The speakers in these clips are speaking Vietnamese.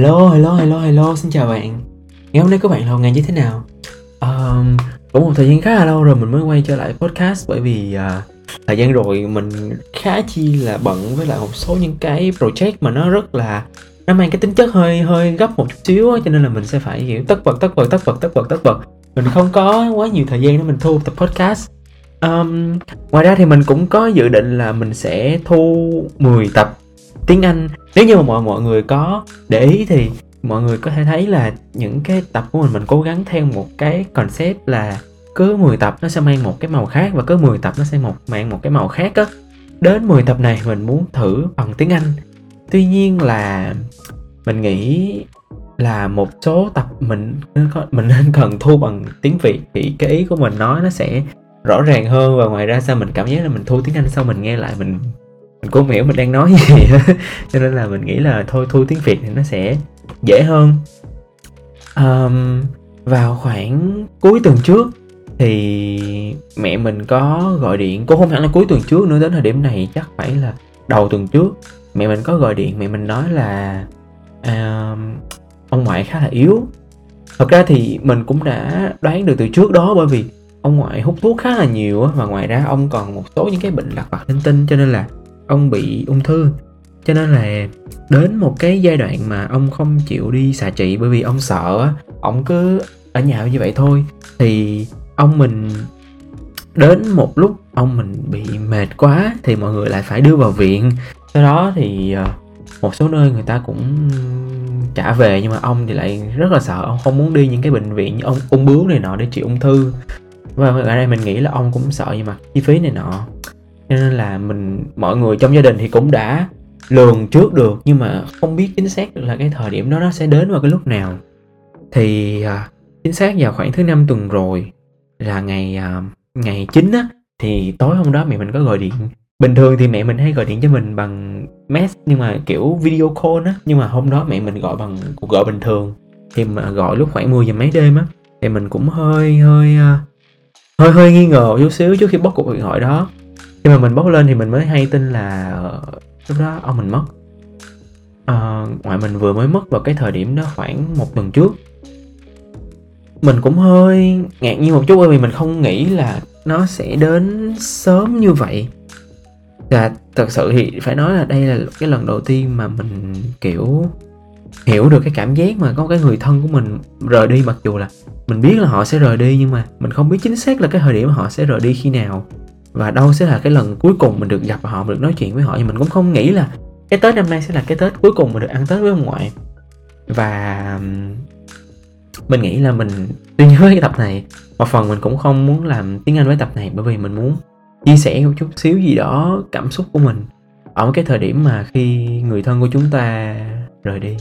Hello, hello, hello, hello, xin chào bạn. Ngày hôm nay các bạn là một ngày như thế nào? Um, cũng một thời gian khá là lâu rồi mình mới quay trở lại podcast Bởi vì uh, thời gian rồi mình khá chi là bận với lại một số những cái project mà nó rất là Nó mang cái tính chất hơi hơi gấp một chút xíu á Cho nên là mình sẽ phải kiểu tất bật, tất bật, tất bật, tất bật, tất bật. Mình không có quá nhiều thời gian để mình thu tập podcast. Um, Ngoài ra thì mình cũng có dự định là mình sẽ thu 10 tập tiếng Anh. Nếu như mà mọi mọi người có để ý thì mọi người có thể thấy là những cái tập của mình mình cố gắng theo một cái concept là cứ 10 tập nó sẽ mang một cái màu khác và cứ 10 tập nó sẽ một, mang một cái màu khác á. Đến 10 tập này mình muốn thử bằng tiếng Anh. Tuy nhiên là mình nghĩ là một số tập mình mình nên cần thu bằng tiếng Việt thì cái ý của mình nói nó sẽ rõ ràng hơn và ngoài ra sao mình cảm giác là mình thu tiếng Anh sau mình nghe lại mình mình cũng hiểu mình đang nói gì cho nên là mình nghĩ là thôi thu tiếng việt thì nó sẽ dễ hơn. Um, vào khoảng cuối tuần trước thì mẹ mình có gọi điện. Cũng không hẳn là cuối tuần trước nữa đến thời điểm này chắc phải là đầu tuần trước. Mẹ mình có gọi điện mẹ mình nói là uh, ông ngoại khá là yếu. Thật ra thì mình cũng đã đoán được từ trước đó bởi vì ông ngoại hút thuốc khá là nhiều và ngoài ra ông còn một số những cái bệnh lặt vặt linh tinh cho nên là ông bị ung thư. Cho nên là đến một cái giai đoạn mà ông không chịu đi xạ trị bởi vì ông sợ ông cứ ở nhà như vậy thôi. Thì ông mình, đến một lúc ông mình bị mệt quá thì mọi người lại phải đưa vào viện. Sau đó thì ờ, một số nơi người ta cũng trả về nhưng mà ông thì lại rất là sợ, ông không muốn đi những cái bệnh viện như ông ung bướu này nọ để trị ung thư. Và ở đây mình nghĩ là ông cũng sợ nhưng mà chi phí này nọ cho nên là mình mọi người trong gia đình thì cũng đã lường trước được nhưng mà không biết chính xác được là cái thời điểm đó nó sẽ đến vào cái lúc nào. Thì à, chính xác vào khoảng thứ năm tuần rồi là ngày à, ngày chín á thì tối hôm đó mẹ mình có gọi điện. Bình thường thì mẹ mình hay gọi điện cho mình bằng mess nhưng mà kiểu video call á nhưng mà hôm đó mẹ mình gọi bằng cuộc gọi bình thường. Thì mà gọi lúc khoảng 10 giờ mấy đêm á thì mình cũng hơi hơi à, hơi hơi nghi ngờ chút xíu trước khi bóc cuộc điện thoại đó khi mà mình bốc lên thì mình mới hay tin là ờ, lúc đó ông mình mất. À, ngoại mình vừa mới mất vào cái thời điểm đó khoảng một tuần trước. Mình cũng hơi ngạc nhiên một chút bởi vì mình không nghĩ là nó sẽ đến sớm như vậy. Là thật sự thì phải nói là đây là cái lần đầu tiên mà mình kiểu hiểu được cái cảm giác mà có cái người thân của mình rời đi mặc dù là mình biết là họ sẽ rời đi nhưng mà mình không biết chính xác là cái thời điểm họ sẽ rời đi khi nào và đâu sẽ là cái lần cuối cùng mình được gặp họ, mình được nói chuyện với họ. Nhưng mình cũng không nghĩ là cái tết năm nay sẽ là cái tết cuối cùng mình được ăn tết với ông ngoại. Và mình nghĩ là mình tuy nhớ với cái tập này, một phần mình cũng không muốn làm tiếng anh với tập này, bởi vì mình muốn chia sẻ một chút xíu gì đó cảm xúc của mình ở cái thời điểm mà khi người thân của chúng ta rời đi.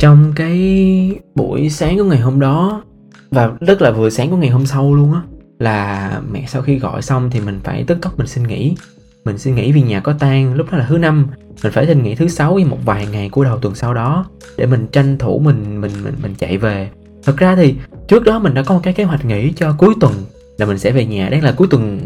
Trong cái buổi sáng của ngày hôm đó, và rất là vừa sáng của ngày hôm sau luôn á, là mẹ sau khi gọi xong thì mình phải tức tốc mình xin nghỉ. Mình xin nghỉ vì nhà có tang, lúc đó là thứ năm. Mình phải xin nghỉ thứ sáu với một vài ngày của đầu tuần sau đó, để mình tranh thủ mình mình mình mình chạy về. Thật ra thì trước đó mình đã có một cái kế hoạch nghỉ cho cuối tuần, là mình sẽ về nhà. Đấy là cuối tuần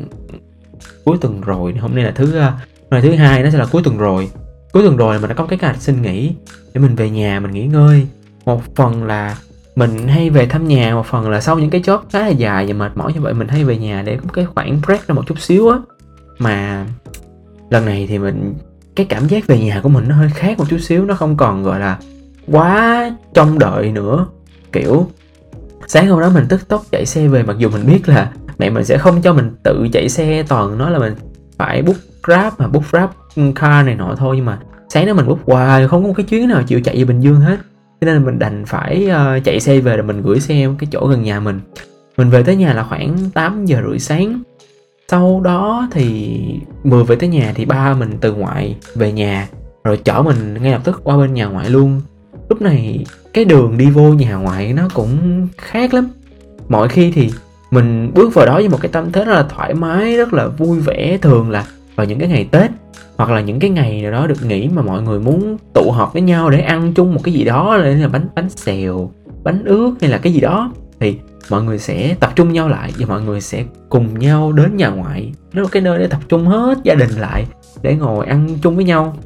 cuối tuần rồi, hôm nay là thứ ờ, hôm nay thứ hai, nó sẽ là cuối tuần rồi cuối tuần rồi mình đã có cái kế hoạch xin nghỉ để mình về nhà, mình nghỉ ngơi. Một phần là mình hay về thăm nhà, một phần là sau những cái job khá là dài và mệt mỏi như vậy, mình hay về nhà để có cái khoảng break ra một chút xíu á. Mà lần này thì mình, cái cảm giác về nhà của mình nó hơi khác một chút xíu, nó không còn, gọi là, quá trông đợi nữa. Kiểu, sáng hôm đó mình tức tốc chạy xe về, mặc dù mình biết là mẹ mình sẽ không cho mình tự chạy xe toàn nói là mình phải book grab mà, book grab Ừ, car này nọ thôi nhưng mà sáng đó mình bút hoài không có một cái chuyến nào chịu chạy về bình dương hết. Cho nên mình đành phải uh, chạy xe về rồi mình gửi xe cái chỗ gần nhà mình. Mình về tới nhà là khoảng 8 giờ rưỡi sáng. Sau đó thì vừa về tới nhà thì ba mình từ ngoại về nhà rồi chở mình ngay lập tức qua bên nhà ngoại luôn. Lúc này cái đường đi vô nhà ngoại nó cũng khác lắm. Mọi khi thì mình bước vào đó với một cái tâm thế rất là thoải mái rất là vui vẻ thường là vào những cái ngày tết, hoặc là những cái ngày nào đó được nghỉ mà mọi người muốn tụ họp với nhau để ăn chung một cái gì đó, là bánh bánh xèo, bánh ướt hay là cái gì đó, thì mọi người sẽ tập trung nhau lại và mọi người sẽ cùng nhau đến nhà ngoại. Đó là cái nơi để tập trung hết gia đình lại để ngồi ăn chung với nhau.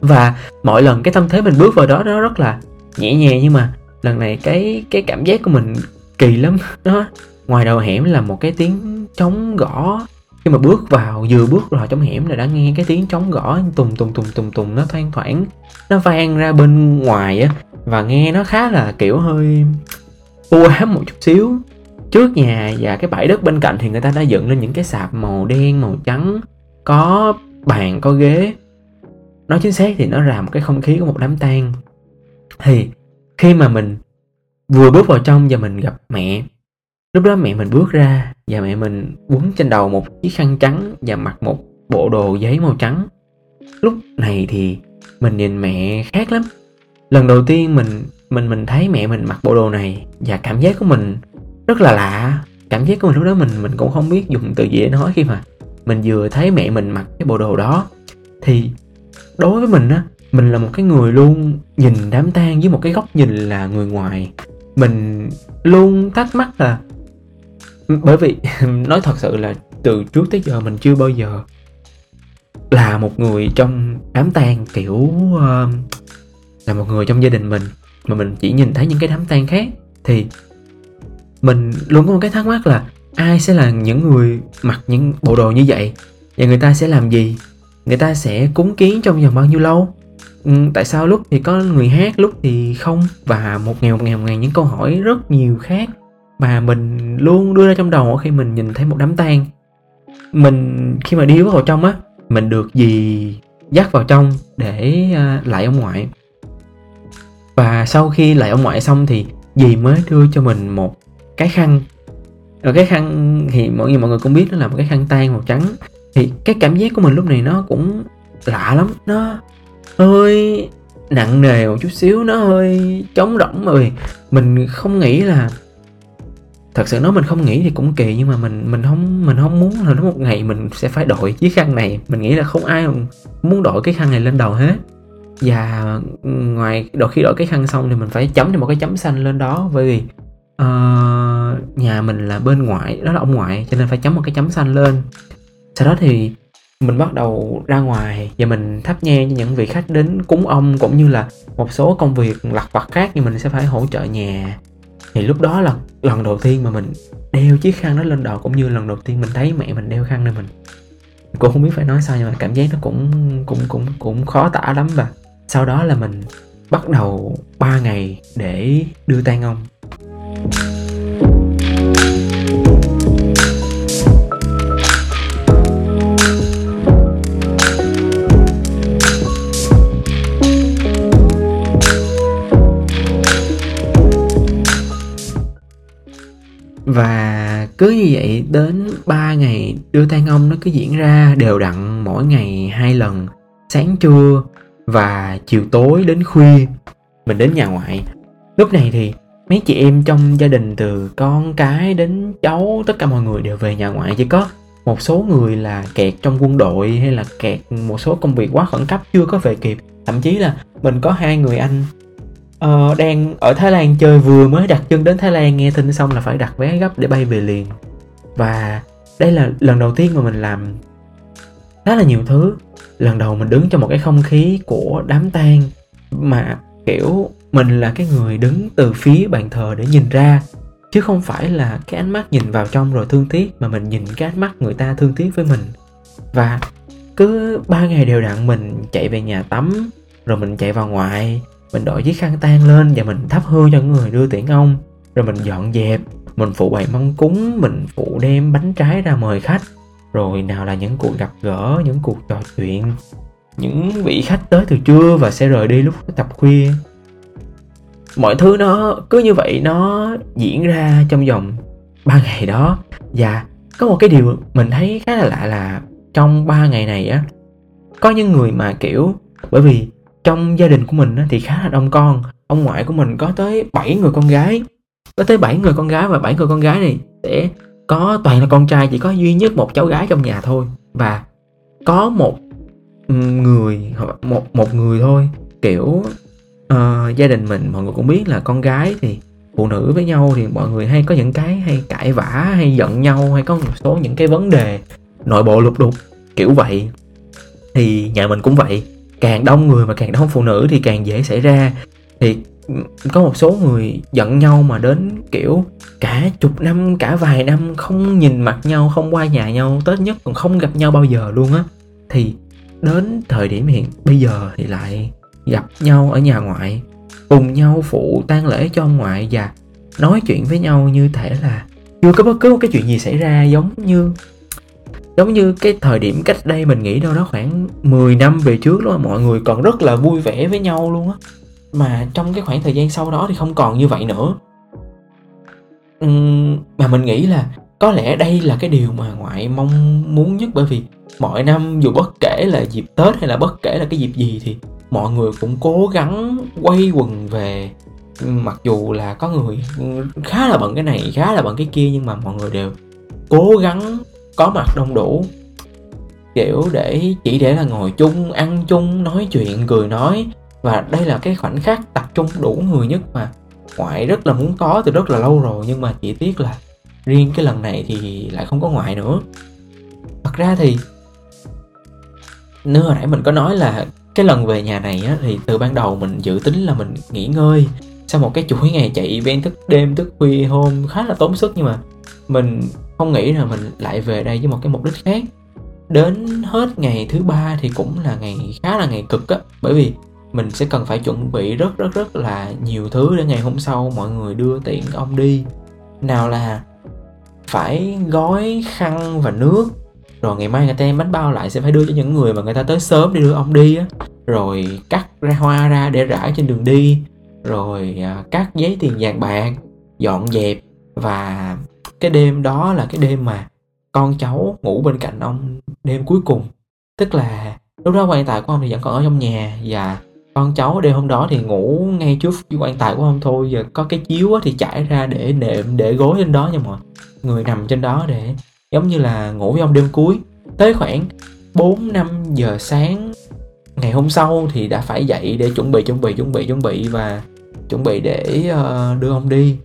Và mỗi lần cái tâm thế mình bước vào đó, nó rất là nhẹ nhàng, nhưng mà lần này cái cái cảm giác của mình kỳ lắm. Đó ngoài đầu hẻm là một cái tiếng trống gõ khi mà bước vào, vừa bước vào trong hẻm là đã nghe cái tiếng trống gõ, tùng tùng tùng tùng tùng, nó thoang thoảng, nó vang ra bên ngoài á, và nghe nó khá là, kiểu, hơi u ám một chút xíu. Trước nhà và cái bãi đất bên cạnh thì người ta đã dựng lên những cái sạp màu đen, màu trắng, có bàn, có ghế. Nói chính xác thì nó làm một cái không khí của một đám tang. Thì khi mà mình vừa bước vào trong và mình gặp mẹ lúc đó mẹ mình bước ra và mẹ mình quấn trên đầu một chiếc khăn trắng và mặc một bộ đồ giấy màu trắng. Lúc này thì mình nhìn mẹ khác lắm. Lần đầu tiên mình mình mình thấy mẹ mình mặc bộ đồ này và cảm giác của mình rất là lạ. Cảm giác của mình lúc đó mình mình cũng không biết dùng từ gì để nói khi mà mình vừa thấy mẹ mình mặc cái bộ đồ đó. Thì đối với mình á, mình là một cái người luôn nhìn đám tang với một cái góc nhìn là người ngoài. Mình luôn thắc mắc là bởi vì nói thật sự là từ trước tới giờ mình chưa bao giờ là một người trong đám tang kiểu uh, là một người trong gia đình mình mà mình chỉ nhìn thấy những cái đám tang khác. Thì mình luôn có một cái thắc mắc là ai sẽ là những người mặc những bộ đồ như vậy? Và người ta sẽ làm gì? Người ta sẽ cúng kiến trong vòng bao nhiêu lâu? Ừ, tại sao lúc thì có người hát lúc thì không? Và một ngày một ngày một ngày những câu hỏi rất nhiều khác mà mình luôn đưa ra trong đầu khi mình nhìn thấy một đám tang. Mình khi mà đi vào trong á, mình được gì dắt vào trong để à, lại ông ngoại. Và sau khi lại ông ngoại xong thì dì mới đưa cho mình một cái khăn. Rồi cái khăn thì mọi người mọi người cũng biết nó là một cái khăn tan màu trắng. Thì cái cảm giác của mình lúc này nó cũng lạ lắm. Nó hơi nặng nề một chút xíu, nó hơi trống rỗng. Bởi vì mình không nghĩ là thật sự nói mình không nghĩ thì cũng kỳ nhưng mà mình mình không mình không muốn là nó một ngày mình sẽ phải đội chiếc khăn này. Mình nghĩ là không ai muốn đội cái khăn này lên đầu hết. Và ngoài đôi khi đổi cái khăn xong thì mình phải chấm cho một cái chấm xanh lên đó. Bởi vì uh, nhà mình là bên ngoại đó là ông ngoại cho nên phải chấm một cái chấm xanh lên. Sau đó thì mình bắt đầu ra ngoài và mình thắp nhang cho những vị khách đến cúng ông cũng như là một số công việc lặt vặt khác thì mình sẽ phải hỗ trợ nhà thì lúc đó là lần đầu tiên mà mình đeo chiếc khăn đó lên đầu, cũng như lần đầu tiên mình thấy mẹ mình đeo khăn lên mình. Cũng không biết phải nói sao, nhưng mà cảm giác nó cũng cũng cũng cũng khó tả lắm và sau đó là mình bắt đầu 3 ngày để đưa tang ông. Và cứ như vậy đến 3 ngày đưa tang ông nó cứ diễn ra đều đặn mỗi ngày hai lần, sáng trưa và chiều tối đến khuya. Mình đến nhà ngoại. Lúc này thì mấy chị em trong gia đình từ con cái đến cháu, tất cả mọi người đều về nhà ngoại. Chỉ có một số người là kẹt trong quân đội hay là kẹt một số công việc quá khẩn cấp chưa có về kịp. Thậm chí là mình có hai người anh Ờ, đang ở Thái Lan chơi vừa mới đặt chân đến Thái Lan nghe tin xong là phải đặt vé gấp để bay về liền. Và đây là lần đầu tiên mà mình làm khá là nhiều thứ. Lần đầu mình đứng trong một cái không khí của đám tang mà kiểu mình là cái người đứng từ phía bàn thờ để nhìn ra chứ không phải là cái ánh mắt nhìn vào trong rồi thương tiếc mà mình nhìn cái ánh mắt người ta thương tiếc với mình. Và cứ ba ngày đều đặn mình chạy về nhà tắm rồi mình chạy vào ngoại mình đội chiếc khăn tang lên và mình thắp hương cho người đưa tiễn ông. Rồi mình dọn dẹp, mình phụ bày mâm cúng, mình phụ đem bánh trái ra mời khách. Rồi nào là những cuộc gặp gỡ, những cuộc trò chuyện, những vị khách tới từ trưa và sẽ rời đi lúc tập khuya. Mọi thứ nó cứ như vậy, nó diễn ra trong vòng ba ngày đó. Và có một cái điều mình thấy khá là lạ là trong ba ngày này á, có những người mà kiểu, bởi vì trong gia đình của mình thì khá là đông con. Ông ngoại của mình có tới 7 người con gái. Có tới 7 người con gái và 7 người con gái này sẽ có toàn là con trai chỉ có duy nhất một cháu gái trong nhà thôi. Và có một người một một người thôi. Kiểu uh, gia đình mình mọi người cũng biết là con gái thì phụ nữ với nhau thì mọi người hay có những cái hay cãi vã hay giận nhau hay có một số những cái vấn đề nội bộ lục đục kiểu vậy. Thì nhà mình cũng vậy càng đông người mà càng đông phụ nữ thì càng dễ xảy ra. Thì có một số người giận nhau mà đến, kiểu, cả chục năm, cả vài năm không nhìn mặt nhau, không qua nhà nhau, tết nhất còn không gặp nhau bao giờ luôn á. Thì đến thời điểm hiện, bây giờ thì lại gặp nhau ở nhà ngoại, cùng nhau phụ tang lễ cho ông ngoại và nói chuyện với nhau như thể là chưa có bất cứ một cái chuyện gì xảy ra giống như giống như cái thời điểm cách đây mình nghĩ đâu đó khoảng 10 năm về trước đó mọi người còn rất là vui vẻ với nhau luôn á. Mà trong cái khoảng thời gian sau đó thì không còn như vậy nữa. Uhm, mà mình nghĩ là có lẽ đây là cái điều mà ngoại mong muốn nhất bởi vì mọi năm dù bất kể là dịp tết hay là bất kể là cái dịp gì thì mọi người cũng cố gắng quay quần về. Mặc dù là có người khá là bận cái này khá là bận cái kia nhưng mà mọi người đều cố gắng có mặt đông đủ. Kiểu để chỉ để là ngồi chung ăn chung nói chuyện cười nói. Và đây là cái khoảnh khắc tập trung đủ người nhất mà ngoại rất là muốn có từ rất là lâu rồi nhưng mà chỉ tiếc là riêng cái lần này thì lại không có ngoại nữa. Thật ra thì nếu hồi nãy mình có nói là cái lần về nhà này á, thì từ ban đầu mình dự tính là mình nghỉ ngơi. Sau một cái chuỗi ngày chạy event thức đêm thức khuya hôm khá là tốn sức nhưng mà mình không nghĩ là mình lại về đây với một cái mục đích khác. Đến hết ngày thứ ba thì cũng là ngày khá là ngày cực á. Bởi vì mình sẽ cần phải chuẩn bị rất rất rất là nhiều thứ để ngày hôm sau mọi người đưa tiện ông đi. Nào là phải gói khăn và nước, rồi ngày mai người ta đem bánh bao lại sẽ phải đưa cho những người mà người ta tới sớm để đưa ông đi á. Rồi cắt ra hoa ra để rải trên đường đi. Rồi à, cắt giấy tiền vàng bạc, dọn dẹp và cái đêm đó là cái đêm mà con cháu ngủ bên cạnh ông đêm cuối cùng. Tức là lúc đó quan tài của ông thì vẫn còn ở trong nhà và con cháu đêm hôm đó thì ngủ ngay trước quan tài của ông thôi. Giờ có cái chiếu thì trải ra để nệm để gối trên đó nha mọi người nằm trên đó để giống như là ngủ với ông đêm cuối. Tới khoảng 4 5 giờ sáng ngày hôm sau thì đã phải dậy để chuẩn bị chuẩn bị chuẩn bị chuẩn bị và chuẩn bị để uh, đưa ông đi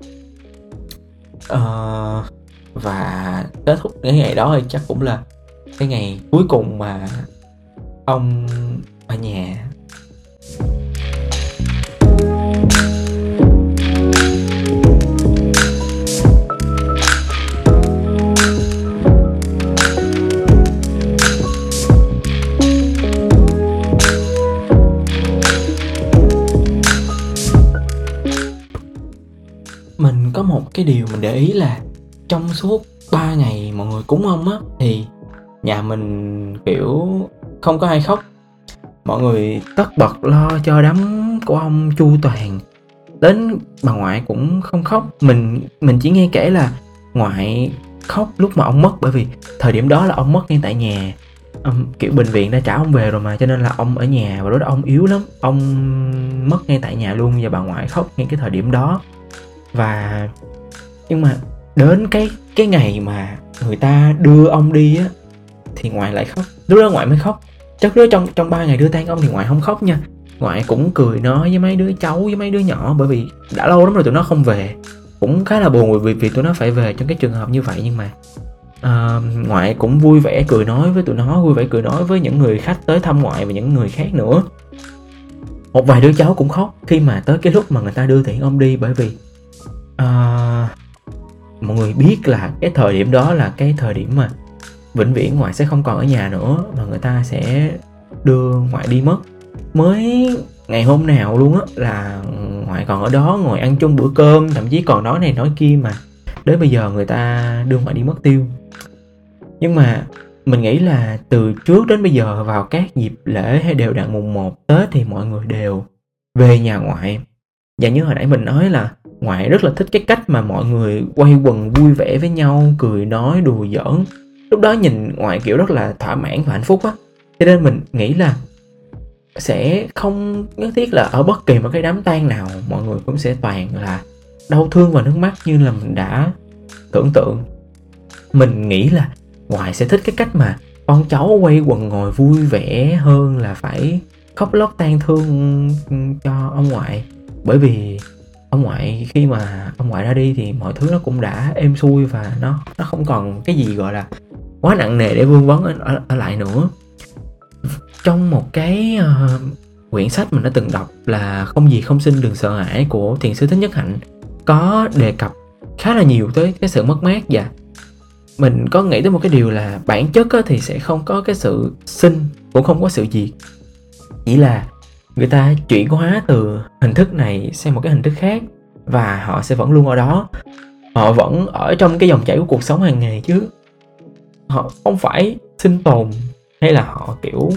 uh, và kết thúc cái ngày đó thì chắc cũng là cái ngày cuối cùng mà ông ở nhà cái điều mình để ý là trong suốt 3 ngày mọi người cúng ông á thì nhà mình kiểu không có ai khóc. Mọi người tất bật lo cho đám của ông chu toàn. Đến bà ngoại cũng không khóc. Mình mình chỉ nghe kể là ngoại khóc lúc mà ông mất bởi vì thời điểm đó là ông mất ngay tại nhà. Um, kiểu bệnh viện đã trả ông về rồi mà cho nên là ông ở nhà và lúc đó ông yếu lắm. Ông mất ngay tại nhà luôn và bà ngoại khóc ngay cái thời điểm đó. Và nhưng mà đến cái cái ngày mà người ta đưa ông đi á thì ngoại lại khóc. Lúc đó ngoại mới khóc. Chắc đó trong trong ba ngày đưa tang ông thì ngoại không khóc nha. Ngoại cũng cười nói với mấy đứa cháu với mấy đứa nhỏ bởi vì đã lâu lắm rồi tụi nó không về. Cũng khá là buồn vì vì tụi nó phải về trong cái trường hợp như vậy nhưng mà uh, ngoại cũng vui vẻ cười nói với tụi nó vui vẻ cười nói với những người khách tới thăm ngoại và những người khác nữa. Một vài đứa cháu cũng khóc khi mà tới cái lúc mà người ta đưa tiễn ông đi bởi vì uh, mọi người biết là cái thời điểm đó là cái thời điểm mà vĩnh viễn ngoại sẽ không còn ở nhà nữa mà người ta sẽ đưa ngoại đi mất. Mới ngày hôm nào luôn á là ngoại còn ở đó ngồi ăn chung bữa cơm, thậm chí còn nói này nói kia mà đến bây giờ người ta đưa ngoại đi mất tiêu. Nhưng mà mình nghĩ là từ trước đến bây giờ vào các dịp lễ hay đều đặn mùng 1 Tết thì mọi người đều về nhà ngoại. Và như hồi nãy mình nói là ngoại rất là thích cái cách mà mọi người quay quần vui vẻ với nhau, cười, nói, đùa giỡn. Lúc đó nhìn ngoại kiểu rất là thỏa mãn và hạnh phúc á. Cho nên mình nghĩ là sẽ không nhất thiết là ở bất kỳ một cái đám tang nào, mọi người cũng sẽ toàn là đau thương và nước mắt như là mình đã tưởng tượng. Mình nghĩ là ngoại sẽ thích cái cách mà con cháu quay quần ngồi vui vẻ hơn là phải khóc lóc tang thương cho ông ngoại. Bởi vì ông ngoại khi mà ông ngoại ra đi thì mọi thứ nó cũng đã êm xuôi và nó nó không còn cái gì gọi là quá nặng nề để vương vấn ở, ở, ở lại nữa. Trong một cái uh, quyển sách mình đã từng đọc là không gì không sinh đừng sợ hãi của thiền sư thích nhất hạnh có đề cập khá là nhiều tới cái sự mất mát. Và mình có nghĩ tới một cái điều là bản chất thì sẽ không có cái sự sinh cũng không có sự diệt. Chỉ là người ta chuyển hóa từ hình thức này sang một cái hình thức khác và họ sẽ vẫn luôn ở đó. Họ vẫn ở trong cái dòng chảy của cuộc sống hàng ngày chứ. Họ không phải sinh tồn hay là họ, kiểu,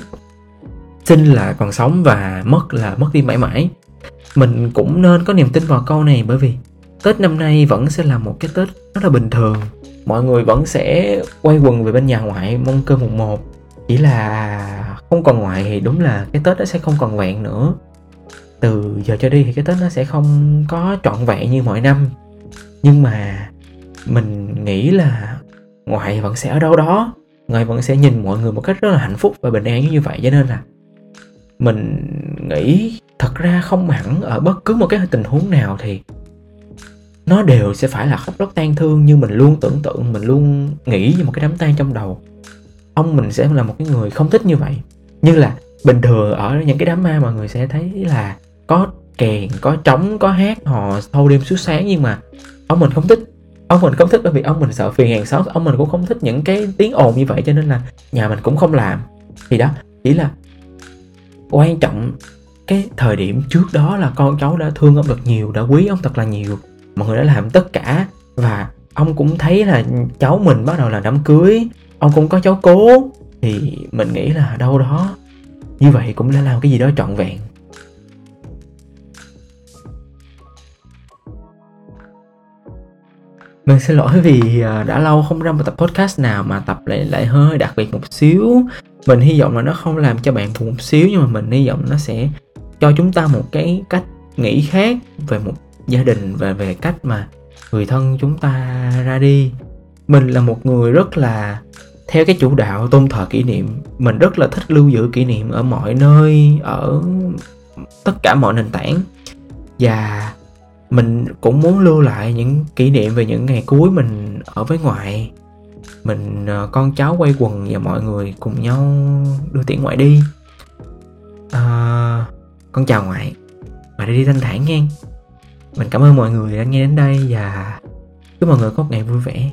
sinh là còn sống và mất là mất đi mãi mãi. Mình cũng nên có niềm tin vào câu này bởi vì tết năm nay vẫn sẽ là một cái tết rất là bình thường. Mọi người vẫn sẽ quay quần về bên nhà ngoại, mong cơm mùng một chỉ là không còn ngoại thì đúng là cái tết nó sẽ không còn vẹn nữa. Từ giờ cho đi thì cái tết nó sẽ không có trọn vẹn như mọi năm. Nhưng mà mình nghĩ là ngoại vẫn sẽ ở đâu đó. Ngoại vẫn sẽ nhìn mọi người một cách rất là hạnh phúc và bình an như vậy. Cho nên là mình nghĩ thật ra không hẳn ở bất cứ một cái tình huống nào thì nó đều sẽ phải là khóc lóc tan thương như mình luôn tưởng tượng, mình luôn nghĩ như một cái đám tang trong đầu ông mình sẽ là một cái người không thích như vậy. Như là bình thường ở những cái đám ma mọi người sẽ thấy là có kèn, có trống, có hát, họ thâu đêm suốt sáng nhưng mà ông mình không thích. Ông mình không thích bởi vì ông mình sợ phiền hàng xóm, ông mình cũng không thích những cái tiếng ồn như vậy cho nên là nhà mình cũng không làm. Thì đó, chỉ là quan trọng cái thời điểm trước đó là con cháu đã thương ông thật nhiều, đã quý ông thật là nhiều. Mọi người đã làm tất cả và ông cũng thấy là cháu mình bắt đầu là đám cưới ông cũng có cháu cố, thì mình nghĩ là đâu đó. Như vậy cũng đã làm cái gì đó trọn vẹn. Mình xin lỗi vì à, đã lâu không ra một tập podcast nào mà tập lại lại hơi đặc biệt một xíu. Mình hy vọng là nó không làm cho bạn buồn một xíu, nhưng mà mình hy vọng nó sẽ cho chúng ta một cái cách nghĩ khác về một gia đình và về cách mà người thân chúng ta ra đi. Mình là một người rất là theo cái chủ đạo tôn thờ kỷ niệm mình rất là thích lưu giữ kỷ niệm ở mọi nơi ở tất cả mọi nền tảng. Và mình cũng muốn lưu lại những kỷ niệm về những ngày cuối mình ở với ngoại. Mình ờ, con cháu quay quần và mọi người cùng nhau đưa tiễn ngoại đi. À, con chào ngoại. Ngoại đi thanh thản nghe. Mình cảm ơn mọi người đã nghe đến đây và chúc mọi người có một ngày vui vẻ.